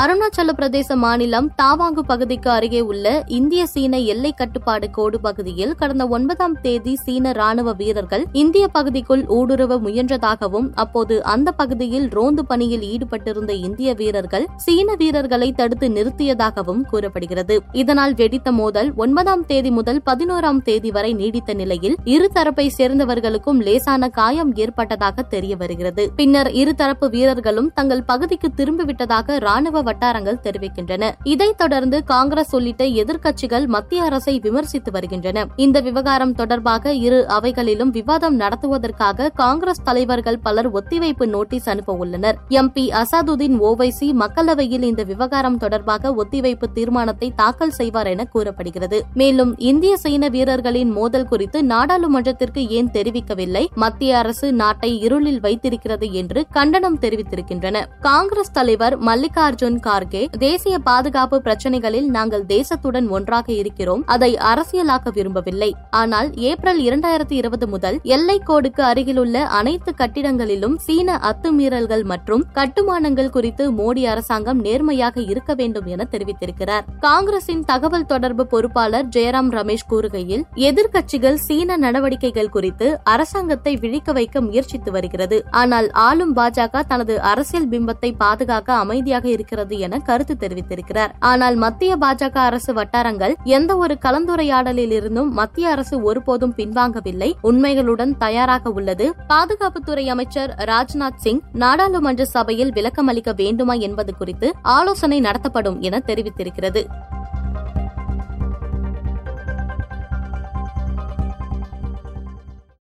அருணாச்சல பிரதேச மாநிலம் தாவாங்கு பகுதிக்கு அருகே உள்ள இந்திய சீன எல்லை கட்டுப்பாடு கோடு பகுதியில் கடந்த ஒன்பதாம் தேதி சீன ராணுவ வீரர்கள் இந்திய பகுதிக்குள் ஊடுருவ முயன்றதாகவும் அப்போது அந்த பகுதியில் ரோந்து பணியில் ஈடுபட்டிருந்த இந்திய வீரர்கள் சீன வீரர்களை தடுத்து நிறுத்தியதாகவும் கூறப்படுகிறது. இதனால் வெடித்த மோதல் ஒன்பதாம் தேதி முதல் பதினோராம் தேதி வரை நீடித்த நிலையில் இருதரப்பை சேர்ந்தவர்களுக்கும் லேசான காயம் ஏற்பட்டதாக தெரிய வருகிறது பின்னர் இருதரப்பு வீரர்களும் தங்கள் பகுதிக்கு திரும்பிவிட்டதாக ராணுவ வட்டாரங்கள் தெரிவிக்கின்றன. இதைத் தொடர்ந்து காங்கிரஸ் உள்ளிட்ட எதிர்க்கட்சிகள் மத்திய அரசை விமர்சித்து வருகின்றன. இந்த விவகாரம் தொடர்பாக இரு அவைகளிலும் விவாதம் நடத்துவதற்காக காங்கிரஸ் தலைவர்கள் பலர் ஒத்திவைப்பு நோட்டீஸ் அனுப்ப உள்ளனர். எம்பி அசாதுதீன் ஓவைசி மக்களவையில் இந்த விவகாரம் தொடர்பாக ஒத்திவைப்பு தீர்மானத்தை தாக்கல் செய்வார் என கூறப்படுகிறது. மேலும் இந்திய சீன வீரர்களின் மோதல் குறித்து நாடாளுமன்றத்திற்கு ஏன் தெரிவிக்கவில்லை? மத்திய அரசு நாட்டை இருளில் வைத்திருக்கிறது என்று கண்டனம் தெரிவித்திருக்கின்றன. காங்கிரஸ் தலைவர் மல்லிகார்ஜுன் கார்கே தேசிய பாதுகாப்பு பிரச்சினைகளில் நாங்கள் தேசத்துடன் ஒன்றாக இருக்கிறோம். அதை அரசியலாக்க விரும்பவில்லை. ஆனால் ஏப்ரல் இரண்டாயிரத்தி இருபது முதல் எல்லை கோடுக்கு அருகிலுள்ள அனைத்து கட்டிடங்களிலும் சீன அத்துமீறல்கள் மற்றும் கட்டுமானங்கள் குறித்து மோடி அரசாங்கம் நேர்மையாக இருக்க வேண்டும் என தெரிவித்திருக்கிறார். காங்கிரசின் தகவல் தொடர்பு பொறுப்பாளர் ஜெயராம் ரமேஷ் கூறுகையில் எதிர்க்கட்சிகள் சீன நடவடிக்கைகள் குறித்து அரசாங்கத்தை விழிக்க வைக்க முயற்சித்து வருகிறது. ஆனால் ஆளும் பாஜக தனது அரசியல் பிம்பத்தை பாதுகாக்க அமைதியாக இருக்கிறது என கருத்து தெரிவித்திருக்கிறார். ஆனால் மத்திய பாஜக அரசு வட்டாரங்கள் எந்த ஒரு கலந்துரையாடலில் இருந்தும் மத்திய அரசு ஒருபோதும் பின்வாங்கவில்லை. உண்மைகளுடன் தயாராக உள்ளது. பாதுகாப்புத்துறை அமைச்சர் ராஜ்நாத் சிங் நாடாளுமன்ற சபையில் விளக்கமளிக்க வேண்டுமா என்பது குறித்து ஆலோசனை நடத்தப்படும் என தெரிவித்திருக்கிறது.